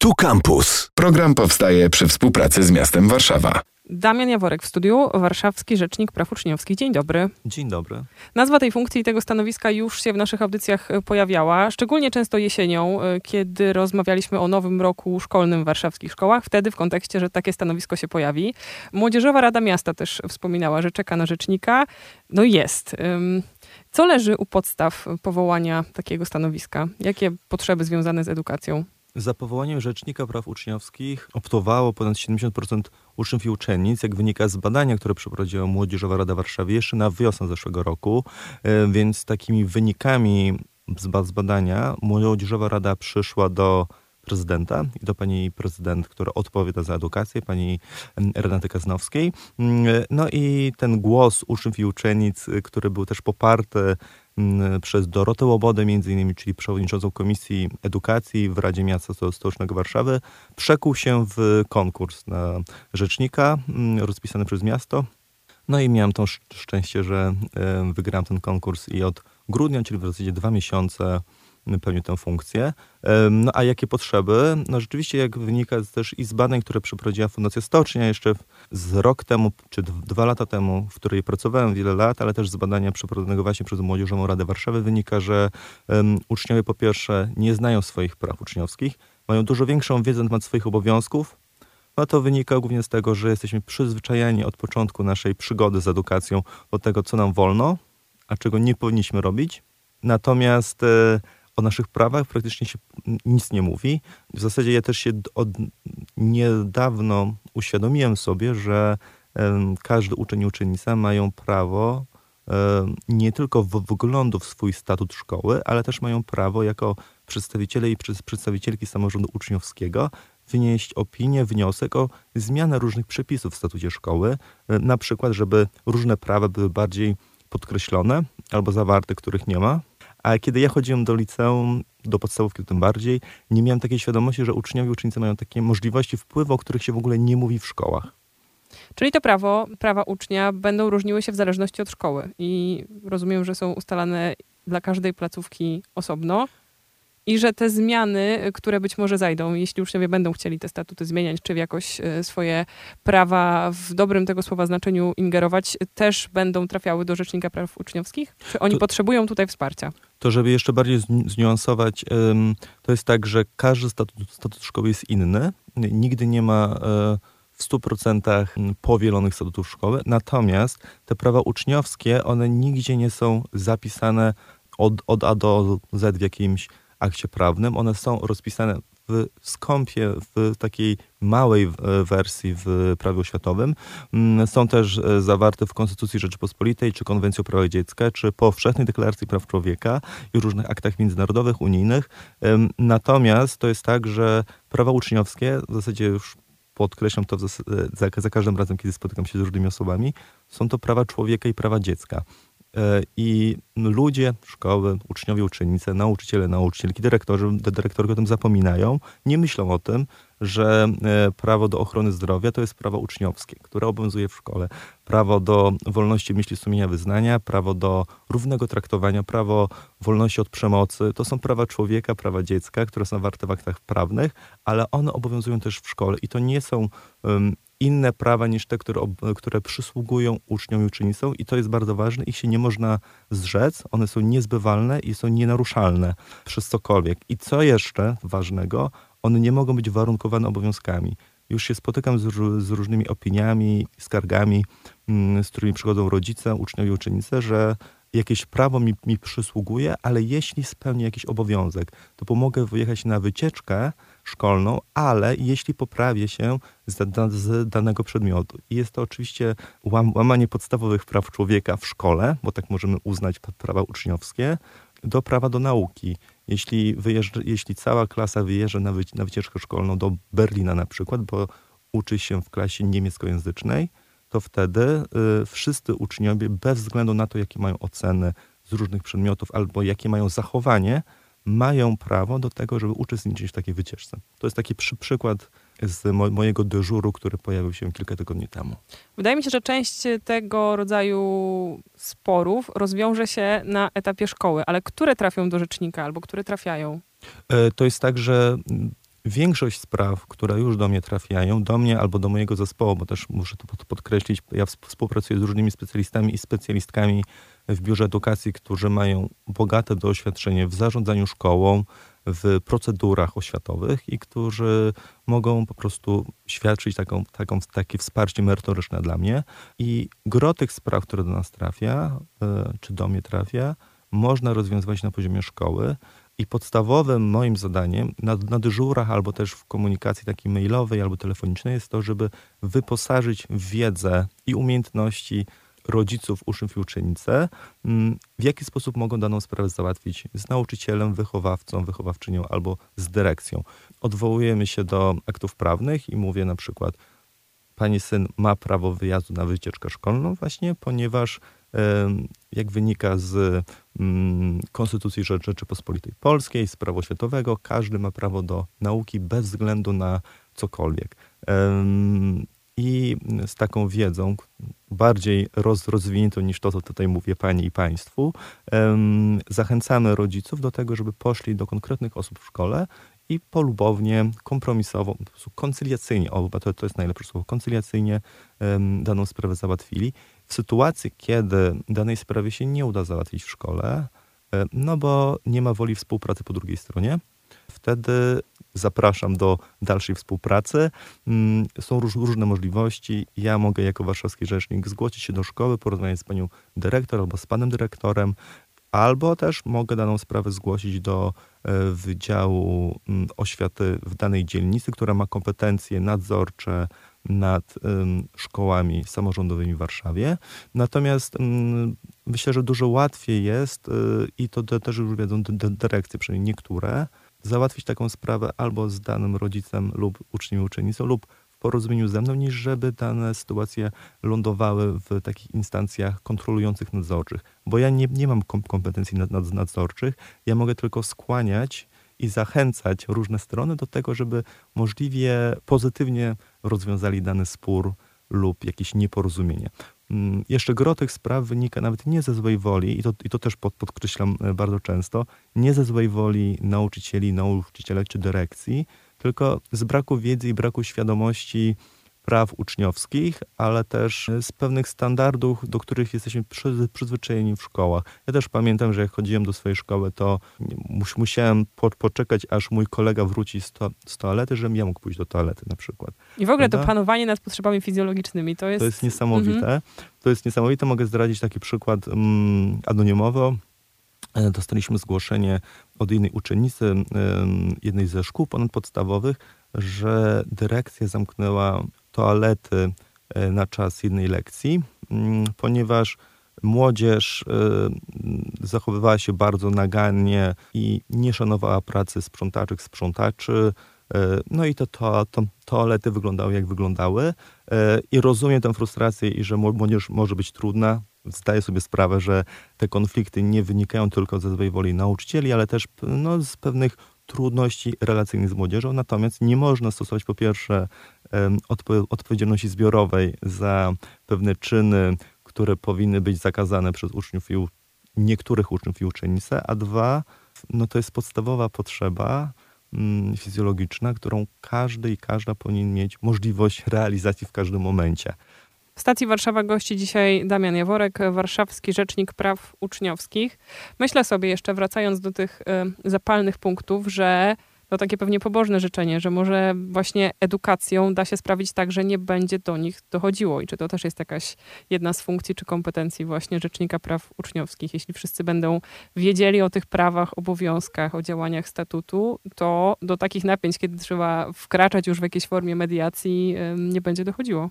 Tu Campus. Program powstaje przy współpracy z miastem Warszawa. Damian Jaworek w studiu, warszawski rzecznik praw uczniowskich. Dzień dobry. Dzień dobry. Nazwa tej funkcji i tego stanowiska już się w naszych audycjach e, pojawiała, szczególnie często jesienią, e, kiedy rozmawialiśmy o nowym roku szkolnym w warszawskich szkołach, wtedy w kontekście, że takie stanowisko się pojawi. Młodzieżowa Rada Miasta też wspominała, że czeka na rzecznika. No jest. Co leży u podstaw powołania takiego stanowiska? Jakie potrzeby związane z edukacją? Za powołaniem Rzecznika Praw Uczniowskich optowało ponad 70% uczniów i uczennic, jak wynika z badania, które przeprowadziła Młodzieżowa Rada Warszawy jeszcze na wiosnę zeszłego roku. E, więc takimi wynikami z badania Młodzieżowa Rada przyszła do prezydenta i do pani prezydent, która odpowiada za edukację, pani Renaty Kaznowskiej. Mm, no i ten głos uczniów i uczennic, który był też poparty przez Dorotę Łobodę, między innymi, czyli przewodniczącą Komisji Edukacji w Radzie Miasta Stołecznego Warszawy, przekuł się w konkurs na rzecznika rozpisany przez miasto. No i miałem to szczęście, że wygrałem ten konkurs i od grudnia, czyli w zasadzie dwa miesiące, pełnił tę funkcję. No a jakie potrzeby? No rzeczywiście, jak wynika też i z badań, które przeprowadziła Fundacja Stocznia jeszcze z rok temu, czy dwa lata temu, w której pracowałem wiele lat, ale też z badania przeprowadzonego właśnie przez Młodzieżową Radę Warszawy wynika, że um, uczniowie po pierwsze nie znają swoich praw uczniowskich, mają dużo większą wiedzę na temat swoich obowiązków, no to wynika głównie z tego, że jesteśmy przyzwyczajeni od początku naszej przygody z edukacją do tego, co nam wolno, a czego nie powinniśmy robić. Natomiast e, o naszych prawach praktycznie się nic nie mówi. W zasadzie ja też się od niedawno uświadomiłem sobie, że każdy uczeń i uczennica mają prawo nie tylko wglądu w swój statut szkoły, ale też mają prawo jako przedstawiciele i przedstawicielki samorządu uczniowskiego wnieść opinię, wniosek o zmianę różnych przepisów w statucie szkoły, na przykład, żeby różne prawa były bardziej podkreślone albo zawarte, których nie ma, a kiedy ja chodziłem do liceum, do podstawówki tym bardziej, nie miałem takiej świadomości, że uczniowie i uczennice mają takie możliwości wpływu, o których się w ogóle nie mówi w szkołach. Czyli to prawo, prawa ucznia będą różniły się w zależności od szkoły i rozumiem, że są ustalane dla każdej placówki osobno i że te zmiany, które być może zajdą, jeśli uczniowie będą chcieli te statuty zmieniać, czy w jakoś e, swoje prawa w dobrym tego słowa znaczeniu ingerować, też będą trafiały do Rzecznika Praw Uczniowskich? Czy oni to, potrzebują tutaj wsparcia? To, żeby jeszcze bardziej zniuansować, to jest tak, że każdy statut, statut szkoły jest inny. Nigdy nie ma e, w 100% powielonych statutów szkoły, natomiast te prawa uczniowskie, one nigdzie nie są zapisane od, od A do Z w jakimś akcie prawnym. One są rozpisane w skąpie, w takiej małej e, wersji w prawie oświatowym. Mm, są też e, zawarte w Konstytucji Rzeczypospolitej, czy Konwencji o prawach dziecka, czy Powszechnej Deklaracji Praw Człowieka i różnych aktach międzynarodowych, unijnych. Natomiast to jest tak, że prawa uczniowskie, w zasadzie już podkreślam to za, za każdym razem, kiedy spotykam się z różnymi osobami, są to prawa człowieka i prawa dziecka. E, I ludzie, szkoły, uczniowie, uczennice, nauczyciele, nauczycielki, dyrektorzy, dyrektorzy o tym zapominają, nie myślą o tym, że e, prawo do ochrony zdrowia to jest prawo uczniowskie, które obowiązuje w szkole. Prawo do wolności myśli, sumienia, wyznania, prawo do równego traktowania, prawo wolności od przemocy. To są prawa człowieka, prawa dziecka, które są warte w aktach prawnych, ale one obowiązują też w szkole i to nie są inne prawa niż te, które, które przysługują uczniom i uczennicom i to jest bardzo ważne. Ich się nie można zrzec, one są niezbywalne i są nienaruszalne przez cokolwiek. I co jeszcze ważnego, one nie mogą być warunkowane obowiązkami. Już się spotykam z, z różnymi opiniami, skargami, mm, z którymi przychodzą rodzice, uczniowie i uczennice, że jakieś prawo mi, mi przysługuje, ale jeśli spełnię jakiś obowiązek, to pomogę wyjechać na wycieczkę szkolną, ale jeśli poprawię się z, z danego przedmiotu. I jest to oczywiście łam, łamanie podstawowych praw człowieka w szkole, bo tak możemy uznać prawa uczniowskie, do prawa do nauki. Jeśli, wyjeżdża, jeśli cała klasa wyjeżdża na, na wycieczkę szkolną do Berlina na przykład, bo uczy się w klasie niemieckojęzycznej, to wtedy y, wszyscy uczniowie, bez względu na to, jakie mają oceny z różnych przedmiotów albo jakie mają zachowanie, mają prawo do tego, żeby uczestniczyć w takiej wycieczce. To jest taki przy, przykład z mo mojego dyżuru, który pojawił się kilka tygodni temu. Wydaje mi się, że część tego rodzaju sporów rozwiąże się na etapie szkoły, ale które trafią do rzecznika albo które trafiają? E, to jest tak, że większość spraw, które już do mnie trafiają, do mnie albo do mojego zespołu, bo też muszę to podkreślić, ja współpracuję z różnymi specjalistami i specjalistkami w Biurze Edukacji, którzy mają bogate doświadczenie w zarządzaniu szkołą, w procedurach oświatowych i którzy mogą po prostu świadczyć taką, taką, takie wsparcie merytoryczne dla mnie. I gro tych spraw, które do nas trafia, e, czy do mnie trafia, można rozwiązywać na poziomie szkoły. I podstawowym moim zadaniem na, na dyżurach albo też w komunikacji takiej mailowej albo telefonicznej jest to, żeby wyposażyć w wiedzę i umiejętności rodziców, uczniów i uczennice, mm, w jaki sposób mogą daną sprawę załatwić z nauczycielem, wychowawcą, wychowawczynią albo z dyrekcją. Odwołujemy się do aktów prawnych i mówię na przykład, pani syn ma prawo wyjazdu na wycieczkę szkolną właśnie, ponieważ jak wynika z mm, Konstytucji Rzeczypospolitej Polskiej, z prawa oświatowego, każdy ma prawo do nauki bez względu na cokolwiek. I z taką wiedzą, bardziej roz, rozwiniętą niż to, co tutaj mówię Pani i Państwu, zachęcamy rodziców do tego, żeby poszli do konkretnych osób w szkole i polubownie, kompromisowo, koncyliacyjnie, o, to, to jest najlepsze słowo, koncyliacyjnie daną sprawę załatwili. W sytuacji, kiedy danej sprawy się nie uda załatwić w szkole, no bo nie ma woli współpracy po drugiej stronie, wtedy zapraszam do dalszej współpracy. Mm, są róż, różne możliwości. Ja mogę jako warszawski rzecznik zgłosić się do szkoły, porozmawiać z panią dyrektor albo z panem dyrektorem, albo też mogę daną sprawę zgłosić do e, Wydziału mm, Oświaty w danej dzielnicy, która ma kompetencje nadzorcze nad szkołami samorządowymi w Warszawie. Natomiast mm, myślę, że dużo łatwiej jest y, i to też już wiedzą dyrekcje, przynajmniej niektóre, załatwić taką sprawę albo z danym rodzicem lub uczniem uczennicą lub w porozumieniu ze mną, niż żeby dane sytuacje lądowały w takich instancjach kontrolujących nadzorczych. Bo ja nie, nie mam kompetencji nad, nad, nadzorczych, ja mogę tylko skłaniać i zachęcać różne strony do tego, żeby możliwie pozytywnie rozwiązali dany spór lub jakieś nieporozumienie. Mm, jeszcze gro tych spraw wynika nawet nie ze złej woli, i to, i to też pod, podkreślam e, bardzo często, nie ze złej woli nauczycieli, nauczycielek czy dyrekcji, tylko z braku wiedzy i braku świadomości praw uczniowskich, ale też z pewnych standardów, do których jesteśmy przyzwyczajeni w szkołach. Ja też pamiętam, że jak chodziłem do swojej szkoły, to musiałem po, poczekać, aż mój kolega wróci z, to, z, toalety, żebym ja mógł pójść do toalety na przykład. I w ogóle Prawda? to panowanie nad potrzebami fizjologicznymi to jest... To jest niesamowite. Mhm. To jest niesamowite. Mogę zdradzić taki przykład um, anonimowo. E, dostaliśmy zgłoszenie od jednej uczennicy jednej ze szkół ponadpodstawowych, że dyrekcja zamknęła toalety e, na czas jednej lekcji, mm, ponieważ młodzież e, zachowywała się bardzo nagannie i nie szanowała pracy sprzątaczek, sprzątaczy. E, no i to, to, toalety wyglądały jak wyglądały. I rozumiem tę frustrację i że młodzież może być trudna. Zdaję sobie sprawę, że te konflikty nie wynikają tylko ze złej woli nauczycieli, ale też no, z pewnych trudności relacyjnych z młodzieżą. Natomiast nie można stosować po pierwsze odpowiedzialności zbiorowej za pewne czyny, które powinny być zakazane przez uczniów i u, niektórych uczniów i uczennice, a dwa, no to jest podstawowa potrzeba mm, fizjologiczna, którą każdy i każda powinien mieć możliwość realizacji w każdym momencie. W stacji Warszawa gości dzisiaj Damian Jaworek, warszawski rzecznik praw uczniowskich. Myślę sobie jeszcze, wracając do tych y, zapalnych punktów, że to takie pewnie pobożne życzenie, że może właśnie edukacją da się sprawić tak, że nie będzie do nich dochodziło. I czy to też jest jakaś jedna z funkcji czy kompetencji właśnie Rzecznika Praw Uczniowskich? Jeśli wszyscy będą wiedzieli o tych prawach, obowiązkach, o działaniach statutu, to do takich napięć, kiedy trzeba wkraczać już w jakiejś formie mediacji, nie będzie dochodziło.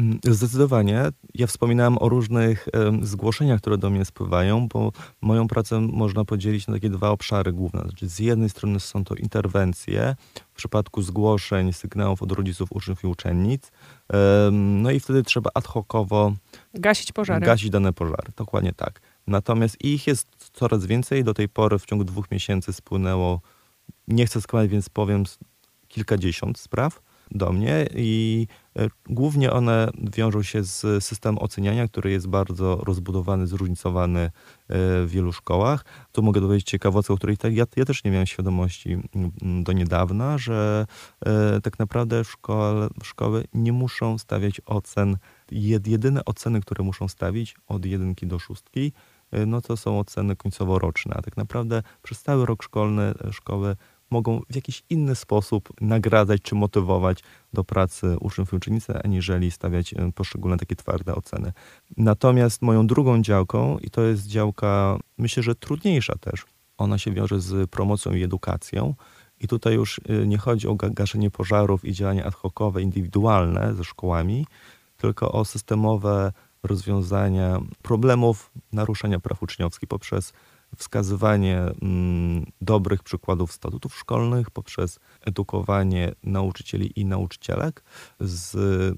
Mm, zdecydowanie. Ja wspominałem o różnych zgłoszeniach, które do mnie spływają, bo moją pracę można podzielić na takie dwa obszary główne. Znaczy, z jednej strony są to interwencje w przypadku zgłoszeń, sygnałów od rodziców, uczniów i uczennic. No i wtedy trzeba ad hocowo gasić pożary. Gasić dane pożary, dokładnie tak. Natomiast ich jest coraz więcej. Do tej pory w ciągu dwóch miesięcy spłynęło, nie chcę składać, więc powiem kilkadziesiąt spraw do mnie i e, głównie one wiążą się z systemem oceniania, który jest bardzo rozbudowany, zróżnicowany e, w wielu szkołach. Tu mogę dowiedzieć ciekawostkę, o której ja, ja też nie miałem świadomości do niedawna, że e, tak naprawdę szkoły, szkoły nie muszą stawiać ocen. Jedyne oceny, które muszą stawić od jedynki do szóstki, no to są oceny końcowo-roczne. A tak naprawdę przez cały rok szkolny szkoły mogą w jakiś inny sposób nagradzać czy motywować do pracy uczniów i uczennice, aniżeli stawiać e, poszczególne takie twarde oceny. Natomiast moją drugą działką, i to jest działka, myślę, że trudniejsza też, ona się wiąże z promocją i edukacją. I tutaj już e, nie chodzi o gaszenie pożarów i działania ad hocowe, indywidualne ze szkołami, tylko o systemowe rozwiązania problemów naruszenia praw uczniowskich poprzez wskazywanie mm, dobrych przykładów statutów szkolnych poprzez edukowanie nauczycieli i nauczycielek z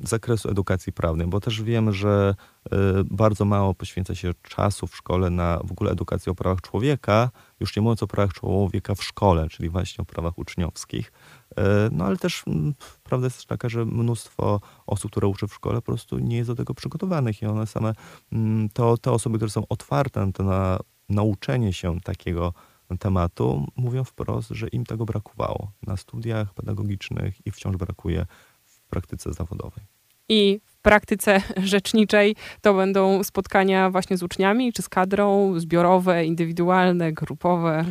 zakresu edukacji prawnej, bo też wiemy, że y, bardzo mało poświęca się czasu w szkole na w ogóle edukację o prawach człowieka, już nie mówiąc o prawach człowieka w szkole, czyli właśnie o prawach uczniowskich. Y, no ale też mm, prawda jest taka, że mnóstwo osób, które uczy w szkole, po prostu nie jest do tego przygotowanych i one same, mm, to te osoby, które są otwarte na nauczenie się takiego tematu, mówią wprost, że im tego brakowało na studiach pedagogicznych i wciąż brakuje w praktyce zawodowej. I w praktyce rzeczniczej to będą spotkania właśnie z uczniami, czy z kadrą, zbiorowe, indywidualne, grupowe?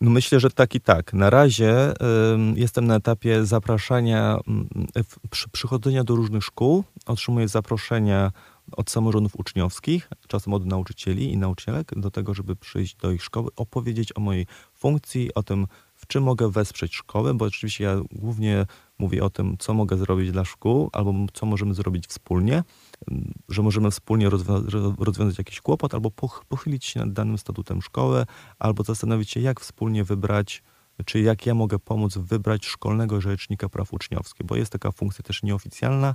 No myślę, że tak i tak. Na razie y, jestem na etapie zapraszania, y, przy, przychodzenia do różnych szkół. Otrzymuję zaproszenia od samorządów uczniowskich, czasem od nauczycieli i nauczycielek, do tego, żeby przyjść do ich szkoły, opowiedzieć o mojej funkcji, o tym, w czym mogę wesprzeć szkołę, bo oczywiście ja głównie mówię o tym, co mogę zrobić dla szkół, albo co możemy zrobić wspólnie, że możemy wspólnie rozwiązać jakiś kłopot, albo pochylić się nad danym statutem szkoły, albo zastanowić się, jak wspólnie wybrać czy jak ja mogę pomóc wybrać szkolnego rzecznika praw uczniowskich, bo jest taka funkcja też nieoficjalna,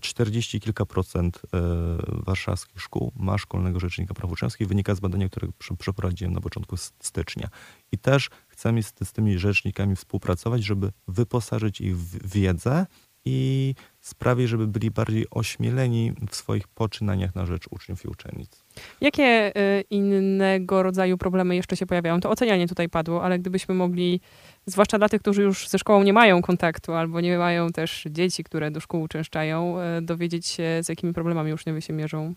40 kilka procent e, warszawskich szkół ma szkolnego rzecznika praw uczniowskich. Wynika z badania, które przeprowadziłem na początku stycznia. I też chcemy z, z tymi rzecznikami współpracować, żeby wyposażyć ich w wiedzę i sprawić, żeby byli bardziej ośmieleni w swoich poczynaniach na rzecz uczniów i uczennic. Jakie y, innego rodzaju problemy jeszcze się pojawiają? To ocenianie tutaj padło, ale gdybyśmy mogli, zwłaszcza dla tych, którzy już ze szkołą nie mają kontaktu albo nie mają też dzieci, które do szkół uczęszczają, y, dowiedzieć się, z jakimi problemami uczniowie się mierzą.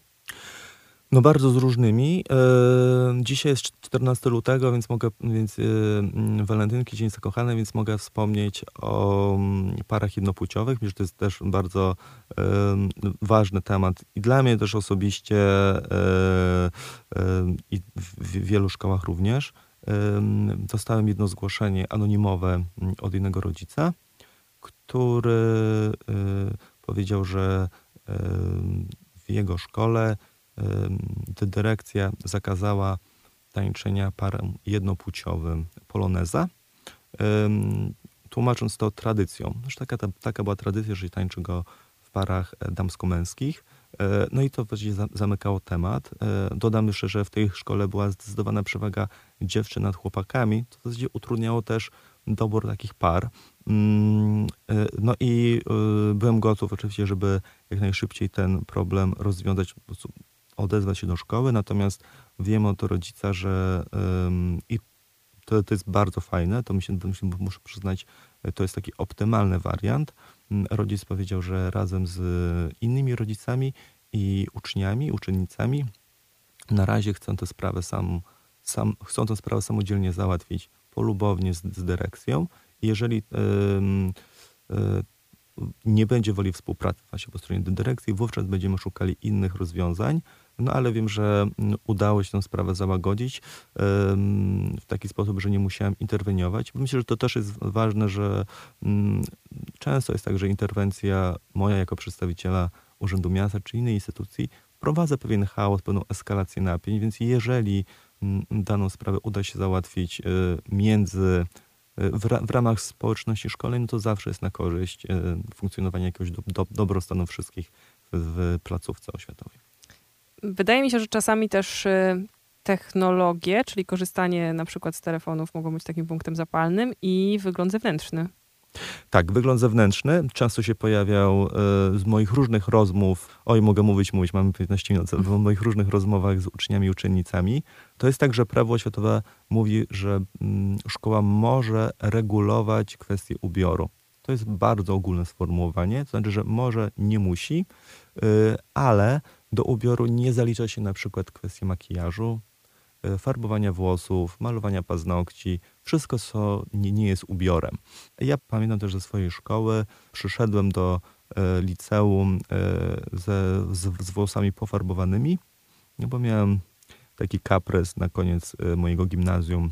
No bardzo z różnymi. E, dzisiaj jest 14 lutego, więc mogę, więc e, mm, walentynki, Dzień Zakochany, więc mogę wspomnieć o mm, parach jednopłciowych. Myślę, to jest też bardzo e, ważny temat i dla mnie też osobiście i w wielu szkołach również. Dostałem jedno zgłoszenie anonimowe mm, od jednego rodzica, który powiedział, że w jego szkole dyrekcja zakazała tańczenia parom jednopłciowym poloneza, tłumacząc to tradycją. taka, taka była tradycja, że tańczy go w parach e, damsko-męskich. E, no i to właściwie zamykało temat. E, dodam jeszcze, że w tej szkole była zdecydowana przewaga dziewczyn nad chłopakami, co w utrudniało też dobór takich par. Mm, no i byłem gotów oczywiście, żeby jak najszybciej ten problem rozwiązać odezwać się do szkoły, natomiast wiem od rodzica, że i to, to jest bardzo fajne, to mi się, muszę przyznać, to jest taki optymalny wariant. Mm, rodzic powiedział, że razem z innymi rodzicami i uczniami, uczennicami na razie chcą tę sprawę sam, sam, chcą tę sprawę samodzielnie załatwić polubownie z, z dyrekcją. Jeżeli y, y, nie będzie woli współpracy właśnie po stronie dyrekcji, wówczas będziemy szukali innych rozwiązań. No ale wiem, że mm, udało się tę sprawę załagodzić w taki sposób, że nie musiałem interweniować. Myślę, że to też jest ważne, że mm, często jest tak, że interwencja moja jako przedstawiciela Urzędu Miasta czy innej instytucji wprowadza pewien chaos, pewną eskalację napięć, więc jeżeli mm, daną sprawę uda się załatwić y, między y, w, w, ramach społeczności szkolnej, no to zawsze jest na korzyść y, funkcjonowania jakiegoś do, do, dobrostanu wszystkich w, w placówce oświatowej. Wydaje mi się, że czasami też y, technologie, czyli korzystanie na przykład z telefonów mogą być takim punktem zapalnym i wygląd zewnętrzny. Tak, wygląd zewnętrzny często się pojawiał e, z moich różnych rozmów. Oj, mogę mówić, mówić, mamy 15 minut. W moich różnych rozmowach z uczniami i uczennicami. To jest tak, że prawo oświatowe mówi, że mm, szkoła może regulować kwestie ubioru. To jest bardzo ogólne sformułowanie, to znaczy, że może, nie musi, y, ale do ubioru nie zalicza się na przykład kwestie makijażu, y, farbowania włosów, malowania paznokci, wszystko, co nie, nie jest ubiorem. Ja pamiętam też ze swojej szkoły, przyszedłem do y, liceum ze, z, z włosami pofarbowanymi, no bo miałem taki kaprys na koniec mojego gimnazjum,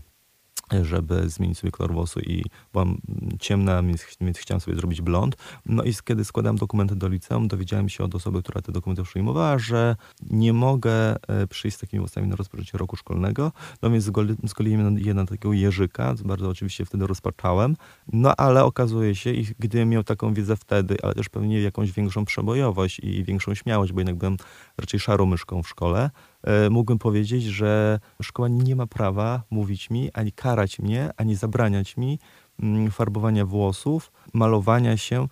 żeby zmienić sobie kolor włosu i byłam ciemna, więc, chciałam sobie zrobić blond. No i kiedy składałem dokumenty do liceum, dowiedziałem się od osoby, która te dokumenty przyjmowała, że nie mogę e, przyjść z takimi włosami na rozpoczęcie roku szkolnego. No więc zgoliłem je na takiego jeżyka, bardzo oczywiście wtedy rozpaczałem. No ale okazuje się, i gdybym miał taką wiedzę wtedy, ale też pewnie jakąś większą przebojowość i większą śmiałość, bo jednak byłem raczej szarą myszką w szkole, mógłbym powiedzieć, że szkoła nie ma prawa mówić mi, ani karać mnie, ani zabraniać mi mm, farbowania włosów, malowania się,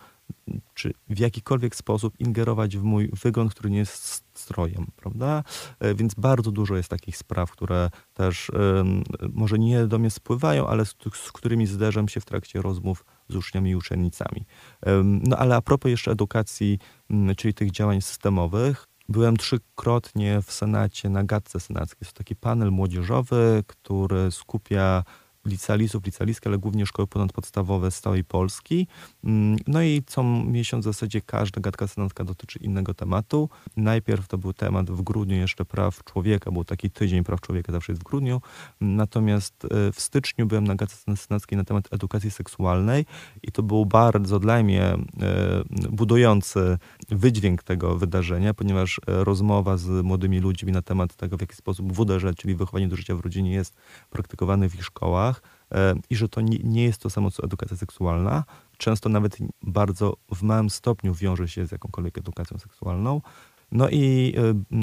czy w jakikolwiek sposób ingerować w mój wygląd, który nie jest strojem, prawda? E, więc bardzo dużo jest takich spraw, które też może nie do mnie spływają, ale z, z którymi zderzam się w trakcie rozmów z uczniami i uczennicami. No ale a propos jeszcze edukacji, mm, czyli tych działań systemowych, Byłem trzykrotnie w Senacie na gadce senackiej. Jest to taki panel młodzieżowy, który skupia licealistów, licealistki, ale głównie szkoły ponadpodstawowe z całej Polski. Mm, no i co miesiąc w zasadzie każda gadka senacka dotyczy innego tematu. Najpierw to był temat w grudniu jeszcze praw człowieka, był taki tydzień praw człowieka, zawsze jest w grudniu. Natomiast e, w styczniu byłem na gadce senackiej na temat edukacji seksualnej i to był bardzo dla mnie e, budujący wydźwięk tego wydarzenia, ponieważ e, rozmowa z młodymi ludźmi na temat tego, w jaki sposób WDŻ, czyli wychowanie do życia w rodzinie jest praktykowany w ich szkołach, i że to nie, jest to samo co edukacja seksualna. Często nawet bardzo w małym stopniu wiąże się z jakąkolwiek edukacją seksualną. No i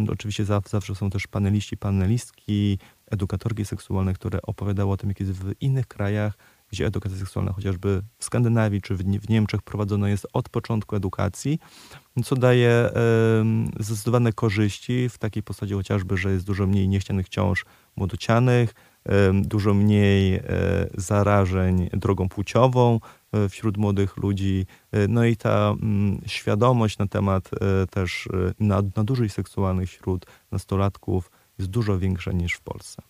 y, oczywiście zawsze są też paneliści, panelistki, edukatorki seksualne, które opowiadały o tym, jak jest w innych krajach, gdzie edukacja seksualna chociażby w Skandynawii czy w, w Niemczech prowadzona jest od początku edukacji, co daje y, zdecydowane korzyści w takiej postaci chociażby, że jest dużo mniej niechcianych ciąż młodocianych, dużo mniej e, zarażeń drogą płciową e, wśród młodych ludzi. E, no i ta mm, świadomość na temat też nadużyć seksualnych wśród nastolatków jest dużo większa niż w Polsce.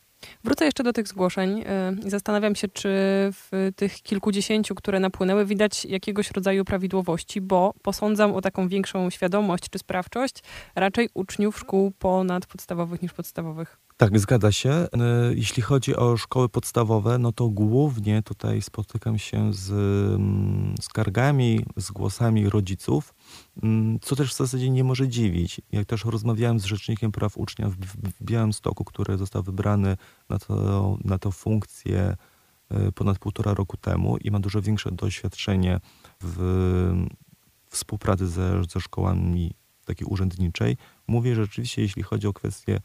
Wrócę jeszcze do tych zgłoszeń i zastanawiam się, czy w tych kilkudziesięciu, które napłynęły, widać jakiegoś rodzaju prawidłowości, bo posądzam o taką większą świadomość czy sprawczość raczej uczniów szkół ponadpodstawowych niż podstawowych. Tak, zgadza się. E, jeśli chodzi o szkoły podstawowe, no to głównie tutaj spotykam się z mm, skargami, z głosami rodziców, mm, co też w zasadzie nie może dziwić. Jak też rozmawiałem z Rzecznikiem Praw Ucznia w, Białymstoku, który został wybrany na, to, na tą funkcję e, ponad półtora roku temu i ma dużo większe doświadczenie w współpracy ze, ze szkołami takiej urzędniczej, mówię, że rzeczywiście jeśli chodzi o kwestie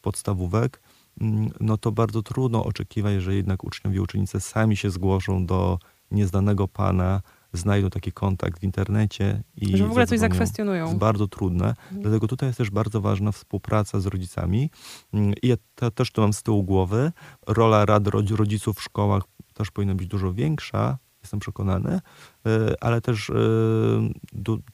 podstawówek, mm, no to bardzo trudno oczekiwać, że jednak uczniowie i uczennice sami się zgłoszą do nieznanego pana, znajdą taki kontakt w internecie i. Że w ogóle coś zakwestionują. Jest bardzo trudne. Mhm. Dlatego tutaj jest też bardzo ważna współpraca z rodzicami. Mm, I ja to, też to mam z tyłu głowy. Rola rad rodziców w szkołach też powinna być dużo większa, jestem przekonany, e, ale też e,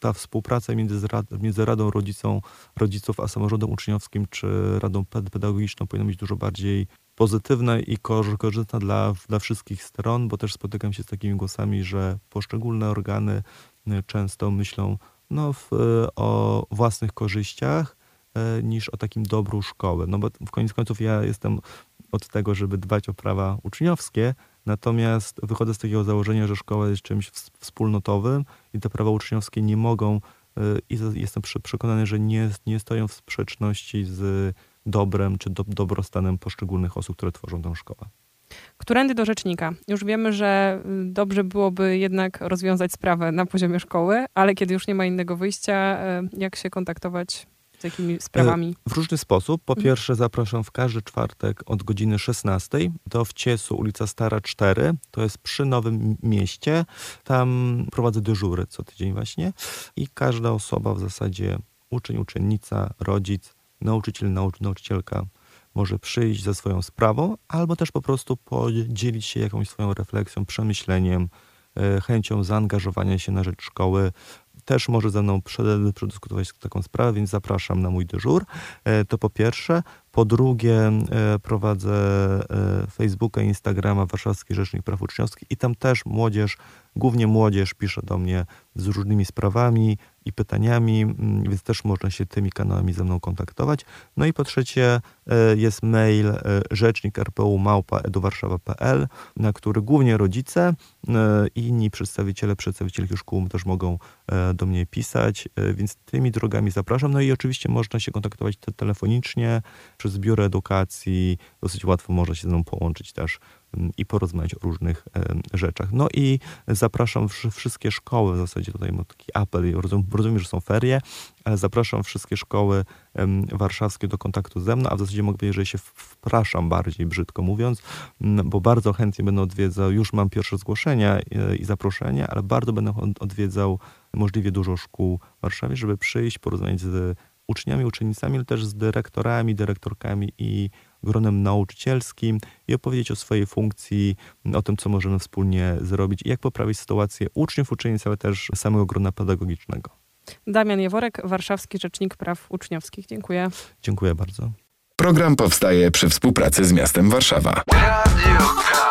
ta współpraca między, między Radą Rodzicą, Rodziców a samorządem uczniowskim czy Radą Pedagogiczną powinna być dużo bardziej pozytywna i korzystna dla, dla wszystkich stron, bo też spotykam się z takimi głosami, że poszczególne organy e, często myślą no, w, o własnych korzyściach niż o takim dobru szkoły. No bo w koniec końców ja jestem od tego, żeby dbać o prawa uczniowskie, Natomiast wychodzę z takiego założenia, że szkoła jest czymś wspólnotowym i te prawa uczniowskie nie mogą y, i jestem przekonany, że nie, nie stoją w sprzeczności z dobrem czy do, dobrostanem poszczególnych osób, które tworzą tę szkołę. Którędy do rzecznika? Już wiemy, że y, dobrze byłoby jednak rozwiązać sprawę na poziomie szkoły, ale kiedy już nie ma innego wyjścia, y, jak się kontaktować Z jakimi sprawami? W różny sposób. Po Mhm. pierwsze zapraszam w każdy czwartek od godziny 16 do Wciesu, ulica Stara 4. To jest przy Nowym Mieście. Tam prowadzę dyżury co tydzień właśnie i każda osoba w zasadzie, uczeń, uczennica, rodzic, nauczyciel, nauc nauczycielka może przyjść ze swoją sprawą, albo też po prostu podzielić się jakąś swoją refleksją, przemyśleniem, e, chęcią zaangażowania się na rzecz szkoły. Też może ze mną przed- przedyskutować taką sprawę, więc zapraszam na mój dyżur. E, To po pierwsze. Po drugie, e, prowadzę e, Facebooka i Instagrama Warszawski Rzecznik Praw Uczniowskich i tam też młodzież, głównie młodzież pisze do mnie z różnymi sprawami i pytaniami, mm, więc też można się tymi kanałami ze mną kontaktować. No i po trzecie jest mail rzecznik rpu małpa na który głównie rodzice i inni przedstawiciele, przedstawicielki szkół też mogą e, do mnie pisać, e, więc tymi drogami zapraszam. No i oczywiście można się kontaktować te- telefonicznie przez Biuro Edukacji. Dosyć łatwo można się ze mną połączyć też mm, i porozmawiać o różnych rzeczach. No i zapraszam wszy- wszystkie szkoły, w zasadzie tutaj mam taki apel, rozumiem, rozumiem, że są ferie, zapraszam wszystkie szkoły warszawskie do kontaktu ze mną, a w zasadzie mogę powiedzieć, że się wpraszam bardziej, brzydko mówiąc, bo bardzo chętnie będę odwiedzał, już mam pierwsze zgłoszenia e, i zaproszenia, ale bardzo będę od- odwiedzał możliwie dużo szkół w Warszawie, żeby przyjść, porozmawiać z uczniami, uczennicami, ale też z dyrektorami, dyrektorkami i gronem nauczycielskim i opowiedzieć o swojej funkcji, o tym, co możemy wspólnie zrobić i jak poprawić sytuację uczniów, uczennic, ale też samego grona pedagogicznego. Damian Jaworek, Warszawski Rzecznik Praw Uczniowskich. Dziękuję. Dziękuję bardzo. Program powstaje przy współpracy z miastem Warszawa. Radio